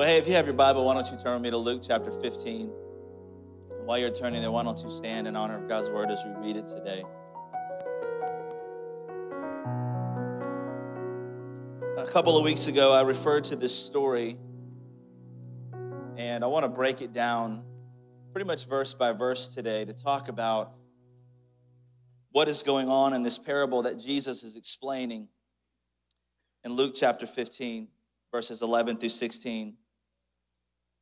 Well, hey, if you have your Bible, why don't you turn with me to Luke chapter 15? While you're turning there, why don't you stand in honor of God's word as we read it today? A couple of weeks ago, I referred to this story, and I want to break it down pretty much verse by verse today to talk about what is going on in this parable that Jesus is explaining in Luke chapter 15, verses 11 through 16.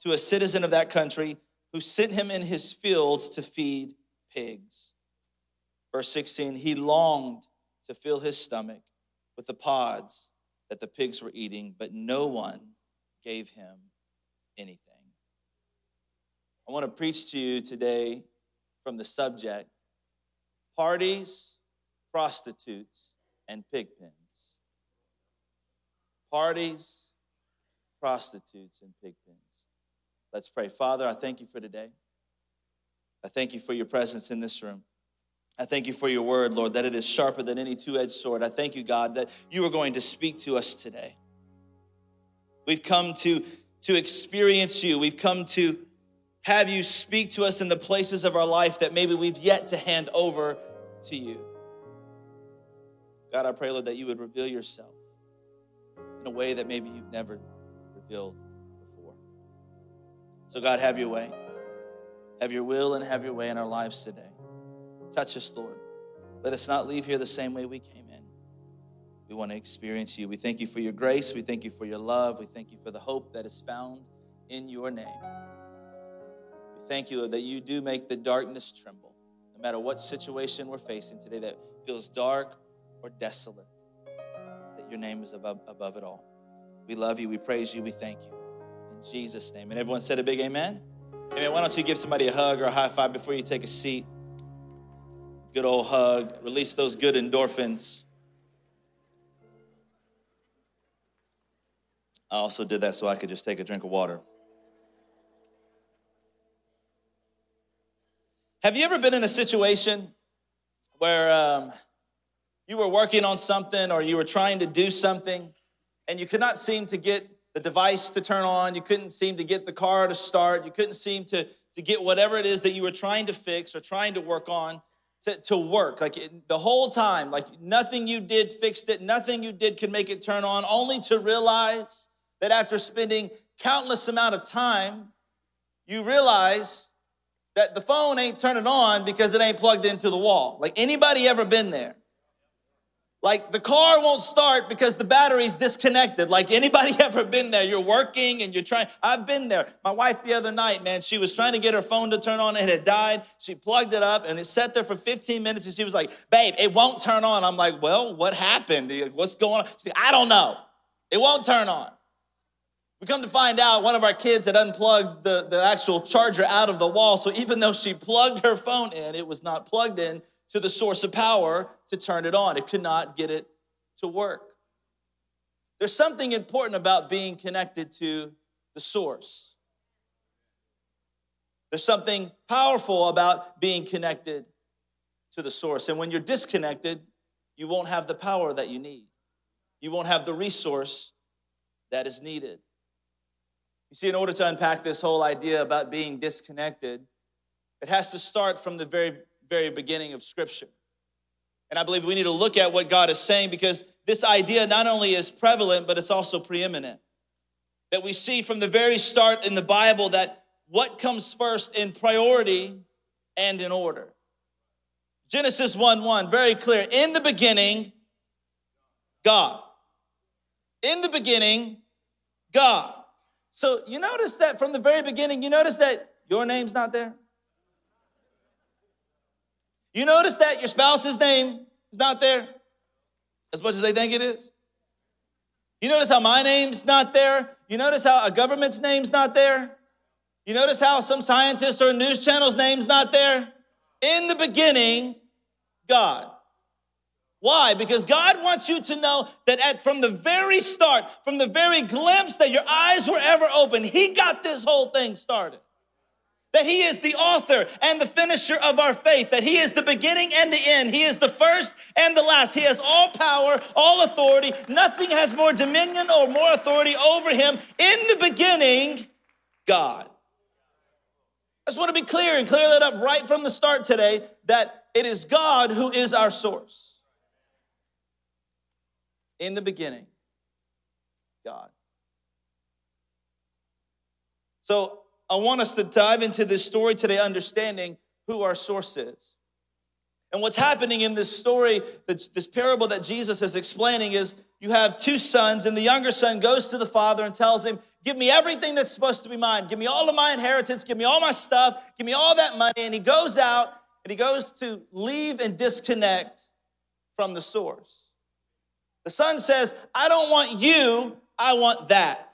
to a citizen of that country who sent him in his fields to feed pigs. Verse 16, he longed to fill his stomach with the pods that the pigs were eating, but no one gave him anything. I want to preach to you today from the subject parties, prostitutes, and pig pens. Parties, prostitutes, and pig pens. Let's pray. Father, I thank you for today. I thank you for your presence in this room. I thank you for your word, Lord, that it is sharper than any two edged sword. I thank you, God, that you are going to speak to us today. We've come to, to experience you. We've come to have you speak to us in the places of our life that maybe we've yet to hand over to you. God, I pray, Lord, that you would reveal yourself in a way that maybe you've never revealed. So, God, have your way. Have your will and have your way in our lives today. Touch us, Lord. Let us not leave here the same way we came. In. We want to experience you. We thank you for your grace. We thank you for your love. We thank you for the hope that is found in your name. We thank you, Lord, that you do make the darkness tremble, no matter what situation we're facing today that feels dark or desolate, that your name is above, above it all. We love you. We praise you. We thank you. Jesus' name. And everyone said a big amen? Amen. Why don't you give somebody a hug or a high five before you take a seat? Good old hug. Release those good endorphins. I also did that so I could just take a drink of water. Have you ever been in a situation where um, you were working on something or you were trying to do something and you could not seem to get the device to turn on, you couldn't seem to get the car to start, you couldn't seem to, to get whatever it is that you were trying to fix or trying to work on to, to work? Like it, the whole time, like nothing you did fixed it, nothing you did could make it turn on, only to realize that after spending countless amount of time, you realize that the phone ain't turning on because it ain't plugged into the wall. Like anybody ever been there? Like the car won't start because the battery's disconnected. Like anybody ever been there? You're working and you're trying. I've been there. My wife the other night, man, she was trying to get her phone to turn on. It had died. She plugged it up and it sat there for 15 minutes and she was like, babe, it won't turn on. I'm like, well, what happened? What's going on? She's like, I don't know. It won't turn on. We come to find out one of our kids had unplugged the, the actual charger out of the wall. So even though she plugged her phone in, it was not plugged in to the source of power to turn it on. It could not get it to work. There's something important about being connected to the source. There's something powerful about being connected to the source. And when you're disconnected, you won't have the power that you need. You won't have the resource that is needed. You see, in order to unpack this whole idea about being disconnected, it has to start from the very, very beginning of Scripture. And I believe we need to look at what God is saying because this idea not only is prevalent, but it's also preeminent. That we see from the very start in the Bible that what comes first in priority and in order. Genesis 1 1, very clear. In the beginning, God. In the beginning, God. So you notice that from the very beginning, you notice that your name's not there. You notice that your spouse's name is not there as much as they think it is. You notice how my name's not there You notice how a government's name's not there? You notice how some scientist or news channel's name's not there? In the beginning, God. Why? Because God wants you to know that at, from the very start, from the very glimpse that your eyes were ever open, He got this whole thing started. That He is the author and the finisher of our faith, that He is the beginning and the end. He is the first and the last. He has all power, all authority. Nothing has more dominion or more authority over Him. In the beginning, God. I just want to be clear and clear that up right from the start today that it is God who is our source in the beginning, God. So I want us to dive into this story today, understanding who our source is. And what's happening in this story, this parable that Jesus is explaining, is you have two sons, and the younger son goes to the father and tells him, Give me everything that's supposed to be mine. Give me all of my inheritance. Give me all my stuff. Give me all that money. And he goes out and he goes to leave and disconnect from the source. The son says, I don't want you, I want that.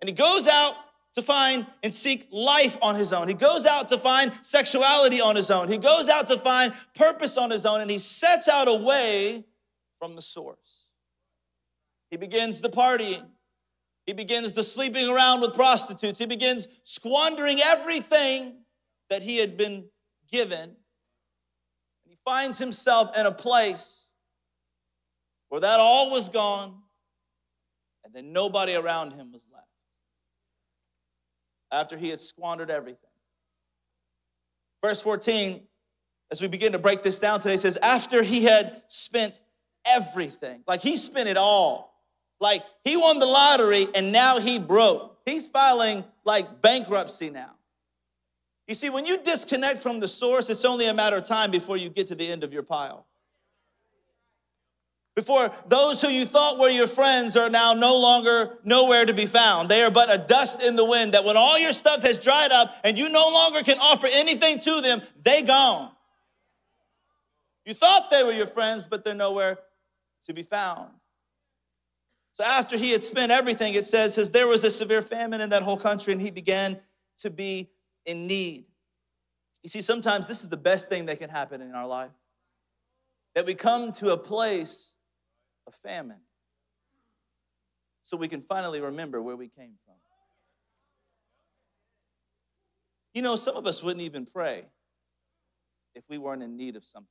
And he goes out to find and seek life on his own. He goes out to find sexuality on his own. He goes out to find purpose on his own, and he sets out away from the source. He begins the partying. He begins the sleeping around with prostitutes. He begins squandering everything that he had been given. He finds himself in a place where that all was gone, and then nobody around him was left. After he had squandered everything. Verse 14, as we begin to break this down today, says, After he had spent everything, like he spent it all, like he won the lottery and now he broke. He's filing like bankruptcy now. You see, when you disconnect from the source, it's only a matter of time before you get to the end of your pile. Before those who you thought were your friends are now no longer nowhere to be found. They are but a dust in the wind that when all your stuff has dried up and you no longer can offer anything to them, they gone. You thought they were your friends, but they're nowhere to be found. So after he had spent everything, it says, says there was a severe famine in that whole country, and he began to be in need. You see, sometimes this is the best thing that can happen in our life. That we come to a place a famine so we can finally remember where we came from. You know, some of us wouldn't even pray if we weren't in need of something.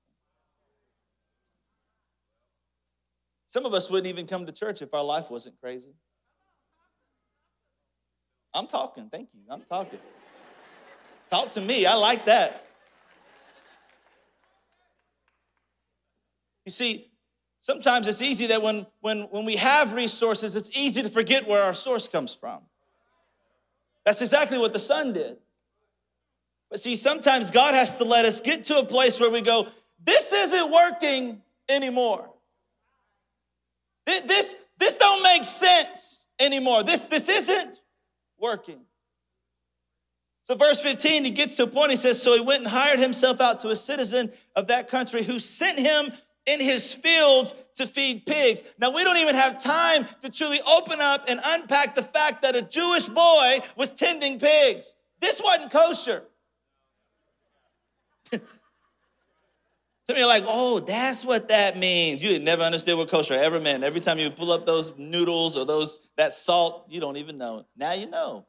Some of us wouldn't even come to church if our life wasn't crazy. I'm talking, thank you. I'm talking. Talk to me, I like that. You see, Sometimes it's easy that when, when, when we have resources, it's easy to forget where our source comes from. That's exactly what the son did. But see, sometimes God has to let us get to a place where we go, this isn't working anymore. This, this don't make sense anymore. This, this isn't working. So, verse 15, he gets to a point, he says, So he went and hired himself out to a citizen of that country who sent him in his fields to feed pigs. Now, we don't even have time to truly open up and unpack the fact that a Jewish boy was tending pigs. This wasn't kosher. Some of you are like, oh, that's what that means. You never understood what kosher ever meant. Every time you pull up those noodles or those that salt, you don't even know. Now you know.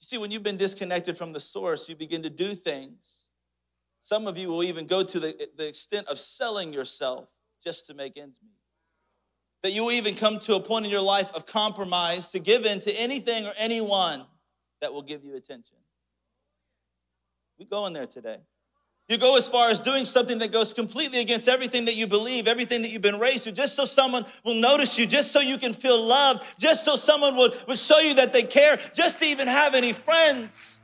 You see, when you've been disconnected from the source, you begin to do things some of you will even go to the, the extent of selling yourself just to make ends meet. That you will even come to a point in your life of compromise to give in to anything or anyone that will give you attention. We go in there today. You go as far as doing something that goes completely against everything that you believe, everything that you've been raised to, just so someone will notice you, just so you can feel loved, just so someone would, would show you that they care, just to even have any friends.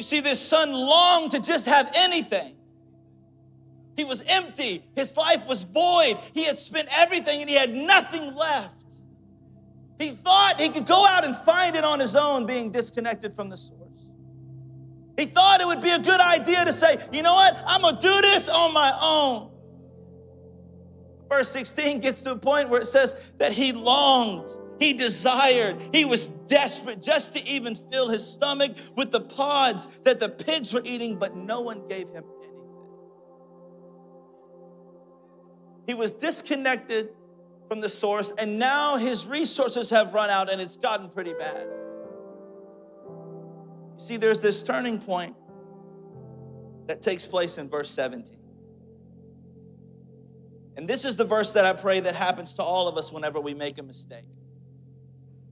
You see, this son longed to just have anything. He was empty. His life was void. He had spent everything and he had nothing left. He thought he could go out and find it on his own, being disconnected from the source. He thought it would be a good idea to say, you know what, I'm gonna do this on my own. Verse 16 gets to a point where it says that he longed, he desired, he was desperate just to even fill his stomach with the pods that the pigs were eating, but no one gave him anything. He was disconnected from the source, and now his resources have run out and it's gotten pretty bad. You see, there's this turning point that takes place in verse 17. And this is the verse that I pray that happens to all of us whenever we make a mistake.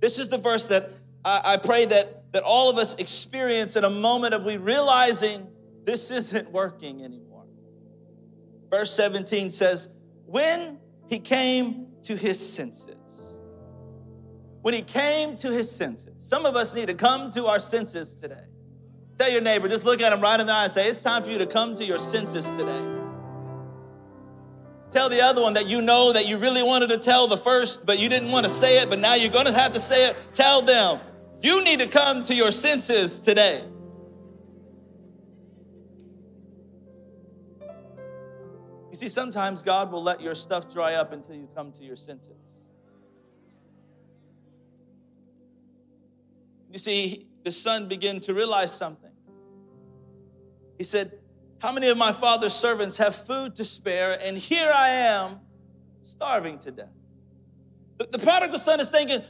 This is the verse that I, I pray that, that all of us experience in a moment of we realizing this isn't working anymore. Verse 17 says, When he came to his senses. When he came to his senses, some of us need to come to our senses today. Tell your neighbor, just look at him right in the eye and say, It's time for you to come to your senses today. Tell the other one that you know that you really wanted to tell the first, but you didn't want to say it, but now you're going to have to say it. Tell them, you need to come to your senses today. You see, sometimes God will let your stuff dry up until you come to your senses. You see, the son began to realize something. He said, How many of my father's servants have food to spare, and here I am starving to death? The, the prodigal son is thinking,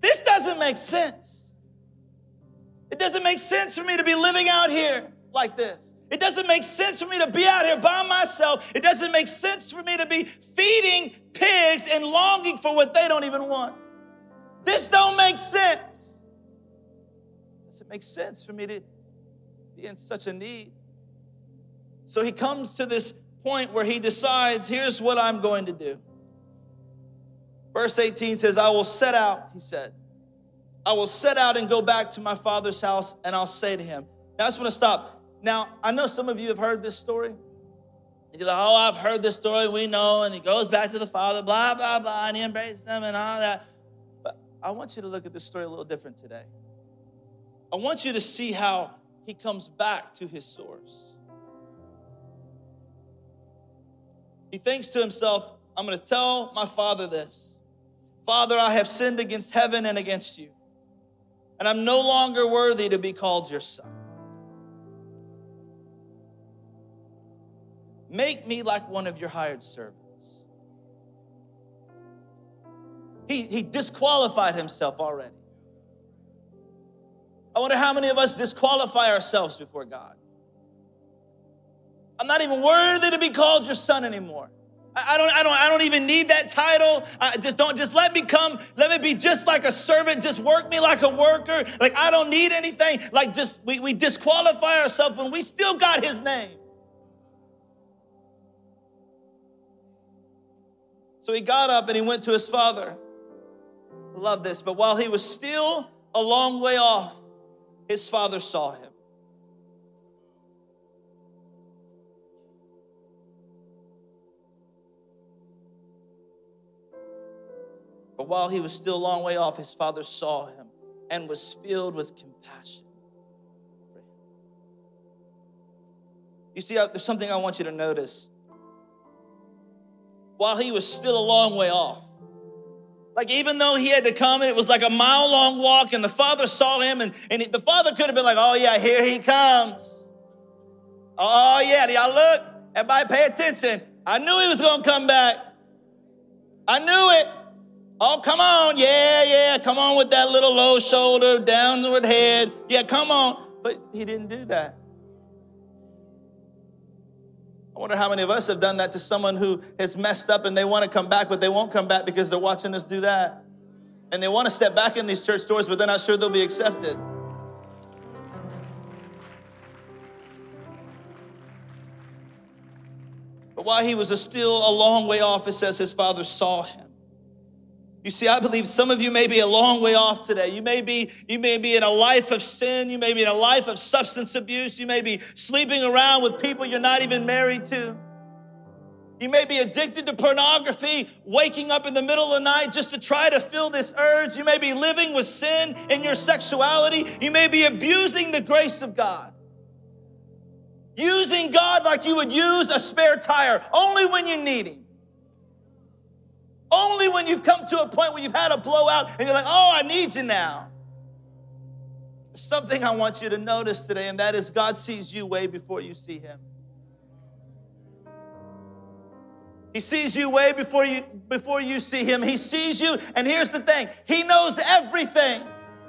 This doesn't make sense. It doesn't make sense for me to be living out here like this. It doesn't make sense for me to be out here by myself. It doesn't make sense for me to be feeding pigs and longing for what they don't even want. This don't make sense. Does it make sense for me to be in such a need? So he comes to this point where he decides, here's what I'm going to do. Verse 18 says, I will set out, he said. I will set out and go back to my father's house, and I'll say to him. Now I just want to stop. Now, I know some of you have heard this story. You're like, oh, I've heard this story, we know, and he goes back to the father, blah, blah, blah, and he embraces them and all that. But I want you to look at this story a little different today. I want you to see how he comes back to his source. He thinks to himself, I'm going to tell my father this Father, I have sinned against heaven and against you, and I'm no longer worthy to be called your son. Make me like one of your hired servants. He, he disqualified himself already. I wonder how many of us disqualify ourselves before God. I'm not even worthy to be called your son anymore. I don't, I don't, I don't even need that title. I just don't, just let me come, let me be just like a servant, just work me like a worker. Like I don't need anything. Like just we, we disqualify ourselves when we still got his name. So he got up and he went to his father. Love this. But while he was still a long way off, his father saw him. But while he was still a long way off, his father saw him and was filled with compassion for him. You see, there's something I want you to notice while he was still a long way off. Like, even though he had to come and it was like a mile long walk, and the father saw him, and, and the father could have been like, Oh, yeah, here he comes. Oh, yeah, y'all look? Everybody pay attention. I knew he was going to come back. I knew it. Oh, come on. Yeah, yeah. Come on with that little low shoulder, downward head. Yeah, come on. But he didn't do that. I wonder how many of us have done that to someone who has messed up and they want to come back, but they won't come back because they're watching us do that. And they want to step back in these church doors, but they're not sure they'll be accepted. But while he was still a long way off, it says his father saw him. You see, I believe some of you may be a long way off today. You may be, you may be in a life of sin. You may be in a life of substance abuse. You may be sleeping around with people you're not even married to. You may be addicted to pornography, waking up in the middle of the night just to try to fill this urge. You may be living with sin in your sexuality. You may be abusing the grace of God. Using God like you would use a spare tire, only when you need Him. When you've come to a point where you've had a blowout and you're like, oh, I need you now. There's something I want you to notice today, and that is God sees you way before you see Him. He sees you way before you before you see him. He sees you and here's the thing. He knows everything.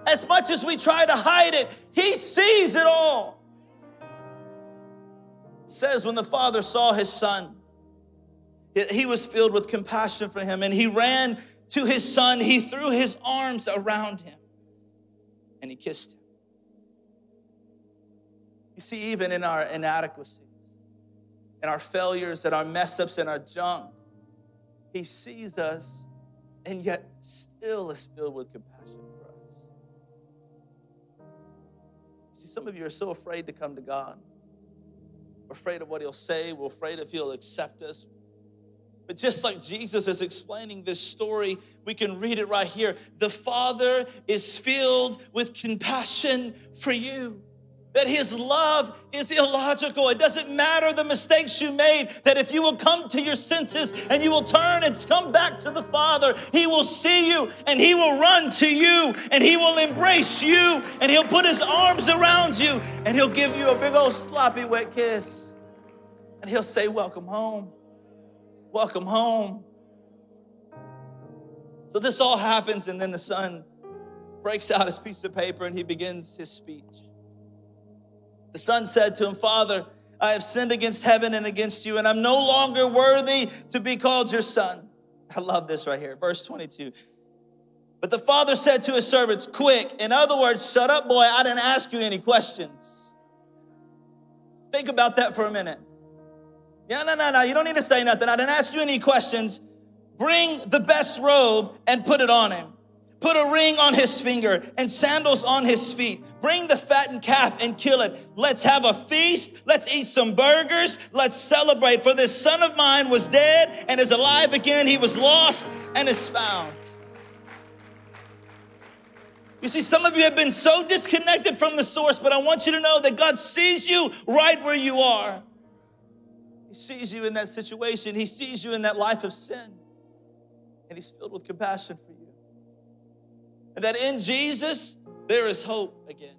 As much as we try to hide it, he sees it all. It says when the father saw his son, he was filled with compassion for him and he ran to his son. He threw his arms around him and he kissed him. You see, even in our inadequacies, in our failures and our mess ups and our junk. He sees us and yet still is filled with compassion for us. See, some of you are so afraid to come to God. We're afraid of what He'll say, we're afraid if He'll accept us. But just like Jesus is explaining this story, we can read it right here. The Father is filled with compassion for you that his love is illogical. It doesn't matter the mistakes you made, that if you will come to your senses and you will turn and come back to the Father, he will see you and he will run to you and he will embrace you and he'll put his arms around you and he'll give you a big old sloppy wet kiss. And he'll say, Welcome home. Welcome home. So this all happens, and then the son breaks out his piece of paper and he begins his speech. The son said to him, Father, I have sinned against heaven and against you, and I'm no longer worthy to be called your son. I love this right here, verse 22. But the father said to his servants, Quick, in other words, shut up, boy, I didn't ask you any questions. Think about that for a minute. Yeah, no, no, no, you don't need to say nothing. I didn't ask you any questions. Bring the best robe and put it on him. Put a ring on his finger and sandals on his feet. Bring the fattened calf and kill it. Let's have a feast. Let's eat some burgers. Let's celebrate. For this son of mine was dead and is alive again. He was lost and is found. You see, some of you have been so disconnected from the source, but I want you to know that God sees you right where you are. He sees you in that situation, He sees you in that life of sin, and He's filled with compassion for you. And that in Jesus, there is hope again.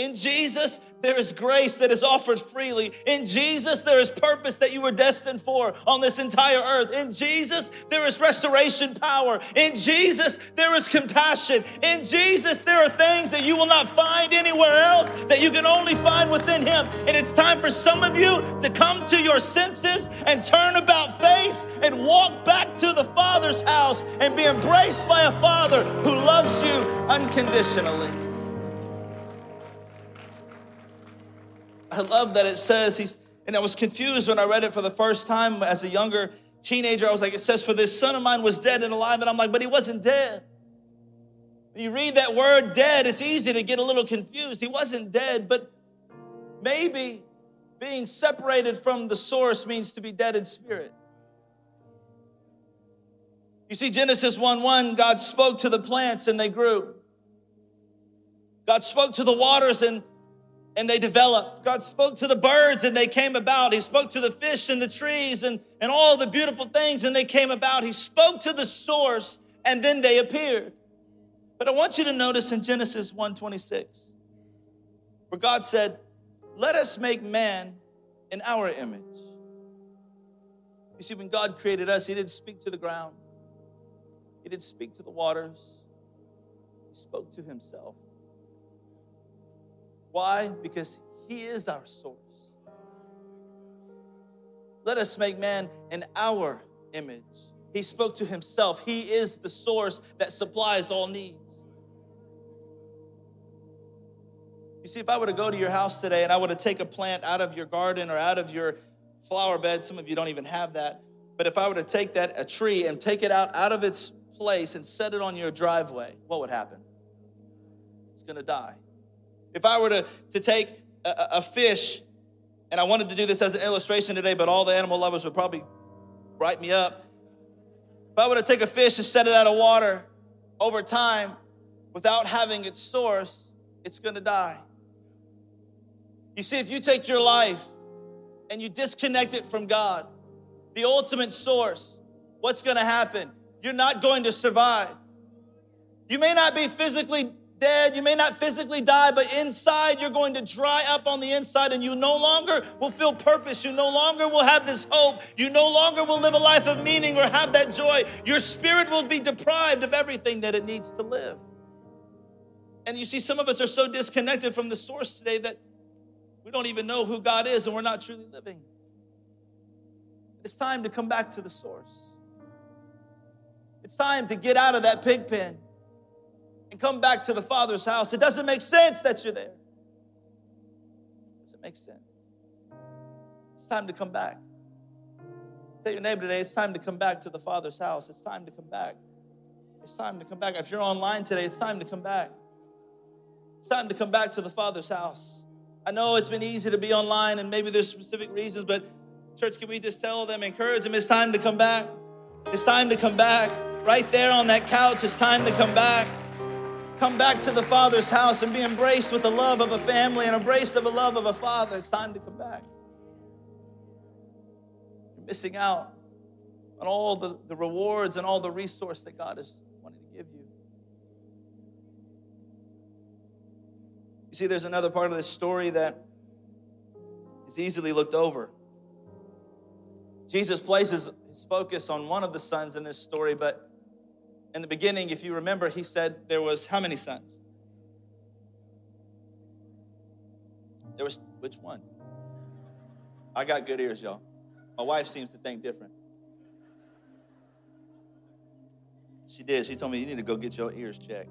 In Jesus, there is grace that is offered freely. In Jesus, there is purpose that you were destined for on this entire earth. In Jesus, there is restoration power. In Jesus, there is compassion. In Jesus, there are things that you will not find anywhere else that you can only find within Him. And it's time for some of you to come to your senses and turn about face and walk back to the Father's house and be embraced by a Father who loves you unconditionally. I love that it says he's, and I was confused when I read it for the first time as a younger teenager. I was like, it says, For this son of mine was dead and alive. And I'm like, but he wasn't dead. When you read that word dead, it's easy to get a little confused. He wasn't dead, but maybe being separated from the source means to be dead in spirit. You see, Genesis 1 1, God spoke to the plants and they grew. God spoke to the waters and and they developed. God spoke to the birds and they came about. He spoke to the fish and the trees and, and all the beautiful things and they came about. He spoke to the source and then they appeared. But I want you to notice in Genesis 1:26, where God said, Let us make man in our image. You see, when God created us, He didn't speak to the ground, He didn't speak to the waters, He spoke to Himself. Why? Because He is our source. Let us make man in our image. He spoke to Himself. He is the source that supplies all needs. You see, if I were to go to your house today and I were to take a plant out of your garden or out of your flower bed, some of you don't even have that, but if I were to take that, a tree, and take it out, out of its place and set it on your driveway, what would happen? It's gonna die. If I were to, to take a, a fish, and I wanted to do this as an illustration today, but all the animal lovers would probably write me up. If I were to take a fish and set it out of water over time without having its source, it's gonna die. You see, if you take your life and you disconnect it from God, the ultimate source, what's gonna happen? you're not going to survive. You may not be physically dead, you may not physically die, but inside you're going to dry up on the inside and you no longer will feel purpose. You no longer will have this hope. You no longer will live a life of meaning or have that joy. Your spirit will be deprived of everything that it needs to live. And you see, some of us are so disconnected from the source today that we don't even know who God is and we're not truly living. It's time to come back to the source. It's time to get out of that pig pen and come back to the Father's house. It doesn't make sense that you're there. It doesn't make sense. It's time to come back. Tell your neighbor today, it's time to come back to the Father's house. It's time to come back. It's time to come back. If you're online today, it's time to come back. It's time to come back to the Father's house. I know it's been easy to be online and maybe there's specific reasons, but church, can we just tell them, encourage them, it's time to come back? It's time to come back. Right there on that couch, it's time to come back. Come back to the Father's house and be embraced with the love of a family and embraced of the love of a father. It's time to come back. You're missing out on all the, the rewards and all the resource that God is wanting to give you. You see, there's another part of this story that is easily looked over. Jesus places his focus on one of the sons in this story, but in the beginning, if you remember, he said there was how many sons? There was which one? I got good ears, y'all. My wife seems to think different. She did. She told me you need to go get your ears checked.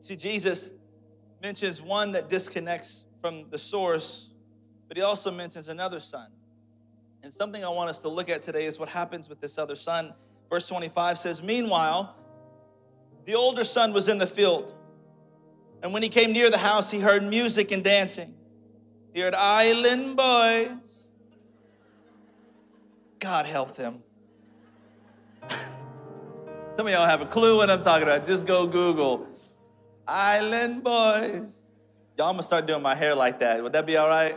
See, Jesus mentions one that disconnects from the source, but he also mentions another son. And something I want us to look at today is what happens with this other son. Verse 25 says, Meanwhile, the older son was in the field. And when he came near the house, he heard music and dancing. He heard island boys. God help them. Some of y'all have a clue what I'm talking about. Just go Google Island boys. Y'all, I'm gonna start doing my hair like that. Would that be all right?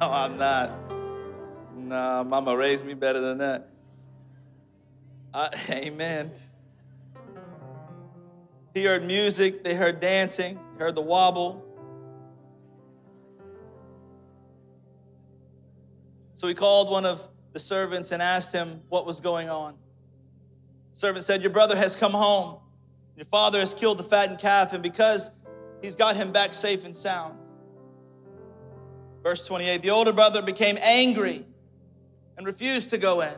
No, I'm not. Nah, mama raised me better than that. Uh, amen. He heard music, they heard dancing, heard the wobble. So he called one of the servants and asked him what was going on. The servant said, Your brother has come home. Your father has killed the fattened calf, and because he's got him back safe and sound. Verse 28 The older brother became angry and refused to go in.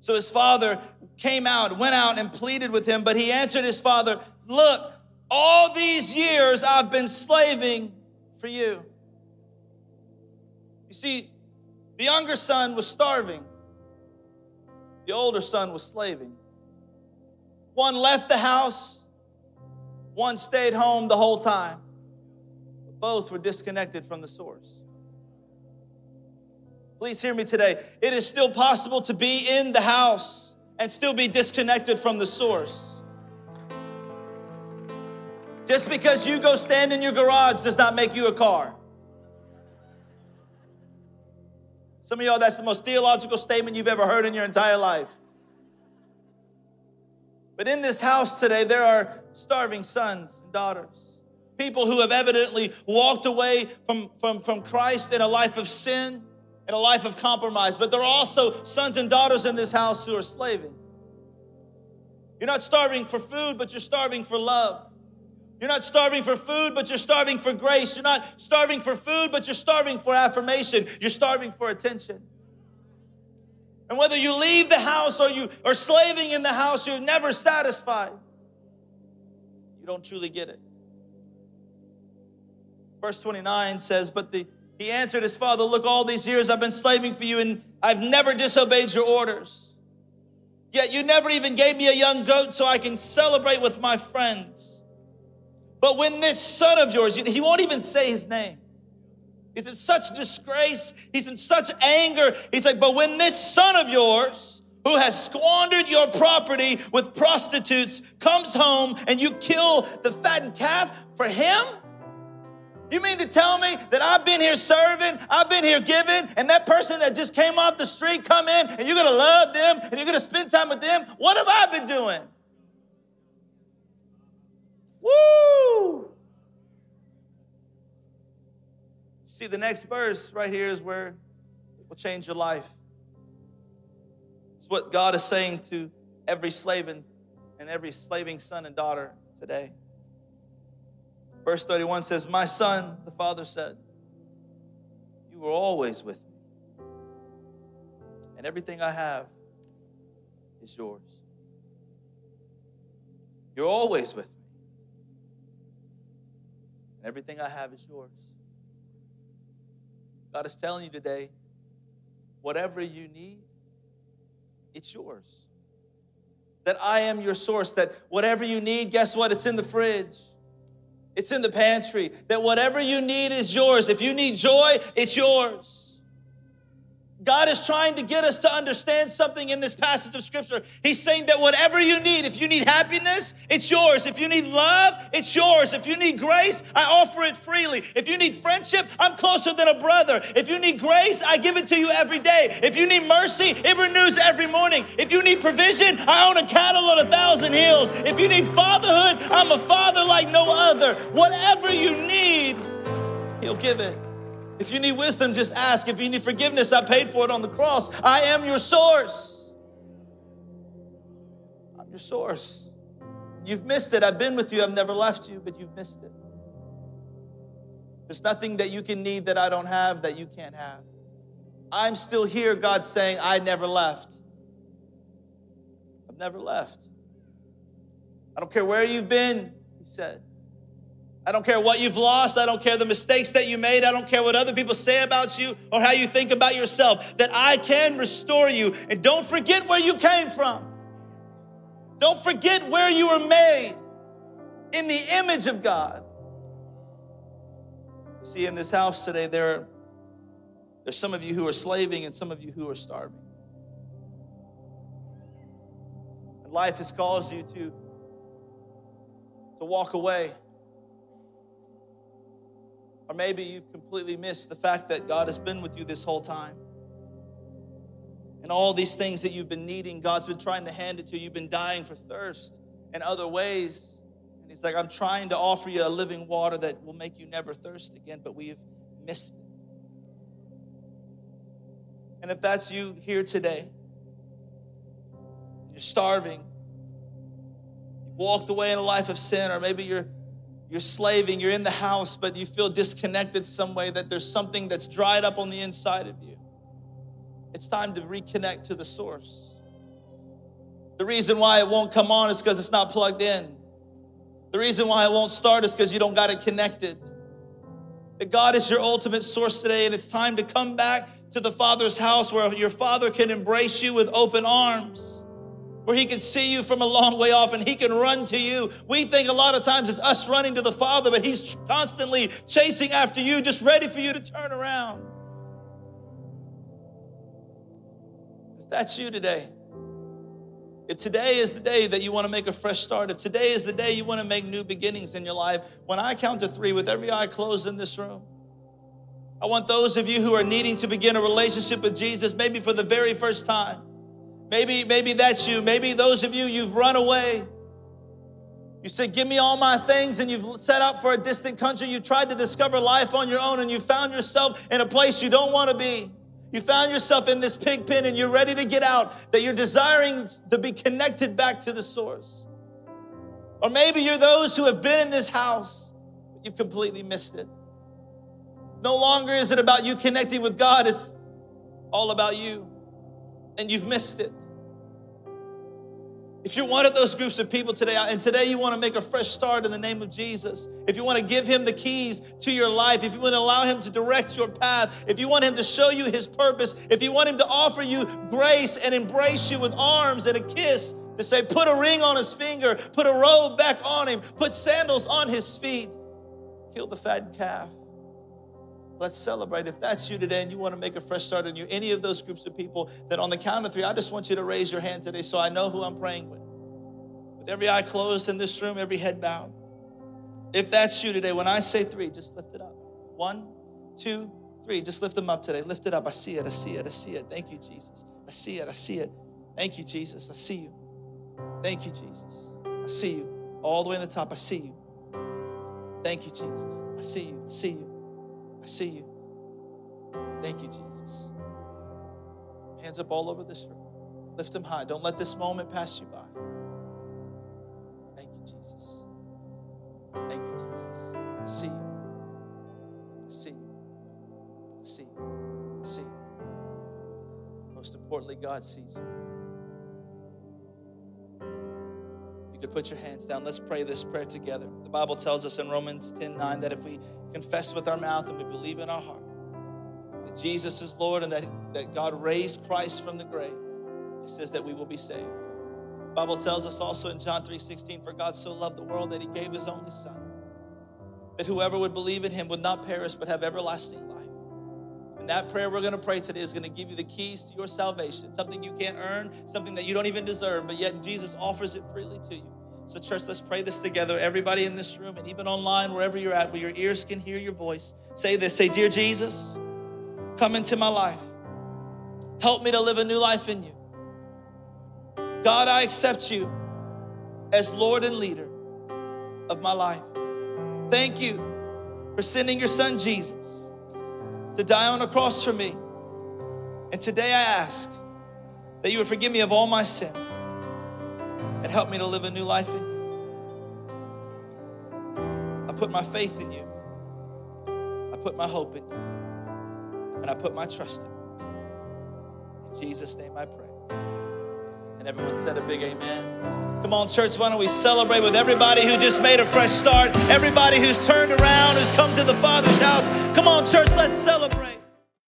So his father came out, went out, and pleaded with him, but he answered his father, Look, all these years I've been slaving for you. You see, the younger son was starving, the older son was slaving. One left the house, one stayed home the whole time. Both were disconnected from the source. Please hear me today. It is still possible to be in the house and still be disconnected from the source. Just because you go stand in your garage does not make you a car. Some of y'all, that's the most theological statement you've ever heard in your entire life. But in this house today, there are starving sons and daughters. People who have evidently walked away from, from, from Christ in a life of sin, in a life of compromise. But there are also sons and daughters in this house who are slaving. You're not starving for food, but you're starving for love. You're not starving for food, but you're starving for grace. You're not starving for food, but you're starving for affirmation. You're starving for attention. And whether you leave the house or you are slaving in the house, you're never satisfied. You don't truly get it. Verse 29 says, But the, he answered his father, Look, all these years I've been slaving for you, and I've never disobeyed your orders. Yet you never even gave me a young goat so I can celebrate with my friends. But when this son of yours, he won't even say his name. He's in such disgrace. He's in such anger. He's like, but when this son of yours, who has squandered your property with prostitutes, comes home and you kill the fattened calf for him, You mean to tell me that I've been here serving, I've been here giving, and that person that just came off the street come in and you're gonna love them and you're gonna spend time with them? What have I been doing? Woo! See, the next verse right here is where it will change your life. It's what God is saying to every slave and, and every slaving son and daughter today. Verse 31 says, My son, the father said, You were always with me, and everything I have is yours. You're always with me, and everything I have is yours. God is telling you today, whatever you need, it's yours. That I am your source, that whatever you need, guess what? It's in the fridge. It's in the pantry. That whatever you need is yours. If you need joy, it's yours. God is trying to get us to understand something in this passage of scripture. He's saying that whatever you need, if you need happiness, it's yours. If you need love, it's yours. If you need grace, I offer it freely. If you need friendship, I'm closer than a brother. If you need grace, I give it to you every day. If you need mercy, it renews every morning. If you need provision, I own a cattle on a thousand hills. If you need fatherhood, I'm a father like no other. Whatever you need, He'll give it. If you need wisdom, just ask. If you need forgiveness, I paid for it on the cross. I am your source. I'm your source. You've missed it. I've been with you. I've never left you, but you've missed it. There's nothing that you can need that I don't have that you can't have. I'm still here, God's saying, I never left. I've never left. I don't care where you've been, He said. I don't care what you've lost. I don't care the mistakes that you made. I don't care what other people say about you or how you think about yourself. That I can restore you. And don't forget where you came from. Don't forget where you were made in the image of God. See, in this house today, there, there's some of you who are slaving and some of you who are starving. And life has caused you to, to walk away or maybe you've completely missed the fact that God has been with you this whole time. And all these things that you've been needing, God's been trying to hand it to you. You've been dying for thirst in other ways. And He's like, I'm trying to offer you a living water that will make you never thirst again, but we have missed it. And if that's you here today, you're starving, you've walked away in a life of sin, or maybe you're you're slaving, you're in the house, but you feel disconnected some way, that there's something that's dried up on the inside of you. It's time to reconnect to the source. The reason why it won't come on is because it's not plugged in. The reason why it won't start is because you don't got it connected. That God is your ultimate source today, and it's time to come back to the Father's house where your Father can embrace you with open arms where he can see you from a long way off and he can run to you. We think a lot of times it's us running to the Father, but he's constantly chasing after you, just ready for you to turn around. If that's you today, if today is the day that you want to make a fresh start, if today is the day you want to make new beginnings in your life, when I count to three with every eye closed in this room, I want those of you who are needing to begin a relationship with Jesus, maybe for the very first time. Maybe, maybe that's you. Maybe those of you, you've run away. You said, Give me all my things, and you've set out for a distant country. You tried to discover life on your own, and you found yourself in a place you don't want to be. You found yourself in this pig pen, and you're ready to get out, that you're desiring to be connected back to the source. Or maybe you're those who have been in this house, but you've completely missed it. No longer is it about you connecting with God, it's all about you, and you've missed it. If you're one of those groups of people today, and today you want to make a fresh start in the name of Jesus, if you want to give him the keys to your life, if you want to allow him to direct your path, if you want him to show you his purpose, if you want him to offer you grace and embrace you with arms and a kiss, to say, put a ring on his finger, put a robe back on him, put sandals on his feet, kill the fat calf. Let's celebrate. If that's you today and you want to make a fresh start in you, any of those groups of people, that on the count of three, I just want you to raise your hand today so I know who I'm praying with. With every eye closed in this room, every head bowed. If that's you today, when I say three, just lift it up. One, two, three. Just lift them up today. Lift it up. I see it. I see it. I see it. Thank you, Jesus. I see it. I see it. Thank you, Jesus. I see you. Thank you, Jesus. I see you. All the way on the top, I see you. Thank you, Jesus. I see you. I see you. I see you. Thank you, Jesus. Hands up all over this room. Lift them high. Don't let this moment pass you by. Thank you, Jesus. Thank you, Jesus. I see you. I see you. I see you. I see you. Most importantly, God sees you. Could put your hands down. Let's pray this prayer together. The Bible tells us in Romans 10 9 that if we confess with our mouth and we believe in our heart that Jesus is Lord and that, that God raised Christ from the grave, it says that we will be saved. The Bible tells us also in John 3 16, for God so loved the world that he gave his only Son, that whoever would believe in him would not perish but have everlasting life. And that prayer we're going to pray today is going to give you the keys to your salvation, something you can't earn, something that you don't even deserve, but yet Jesus offers it freely to you. So, church, let's pray this together. Everybody in this room and even online, wherever you're at, where your ears can hear your voice, say this Say, Dear Jesus, come into my life. Help me to live a new life in you. God, I accept you as Lord and leader of my life. Thank you for sending your son Jesus to die on a cross for me. And today I ask that you would forgive me of all my sin and help me to live a new life in you. I put my faith in you. I put my hope in you. And I put my trust in you. In Jesus' name I pray. And everyone said a big amen. Come on, church, why don't we celebrate with everybody who just made a fresh start, everybody who's turned around, who's come to the Father's house. Come on, church, let's celebrate.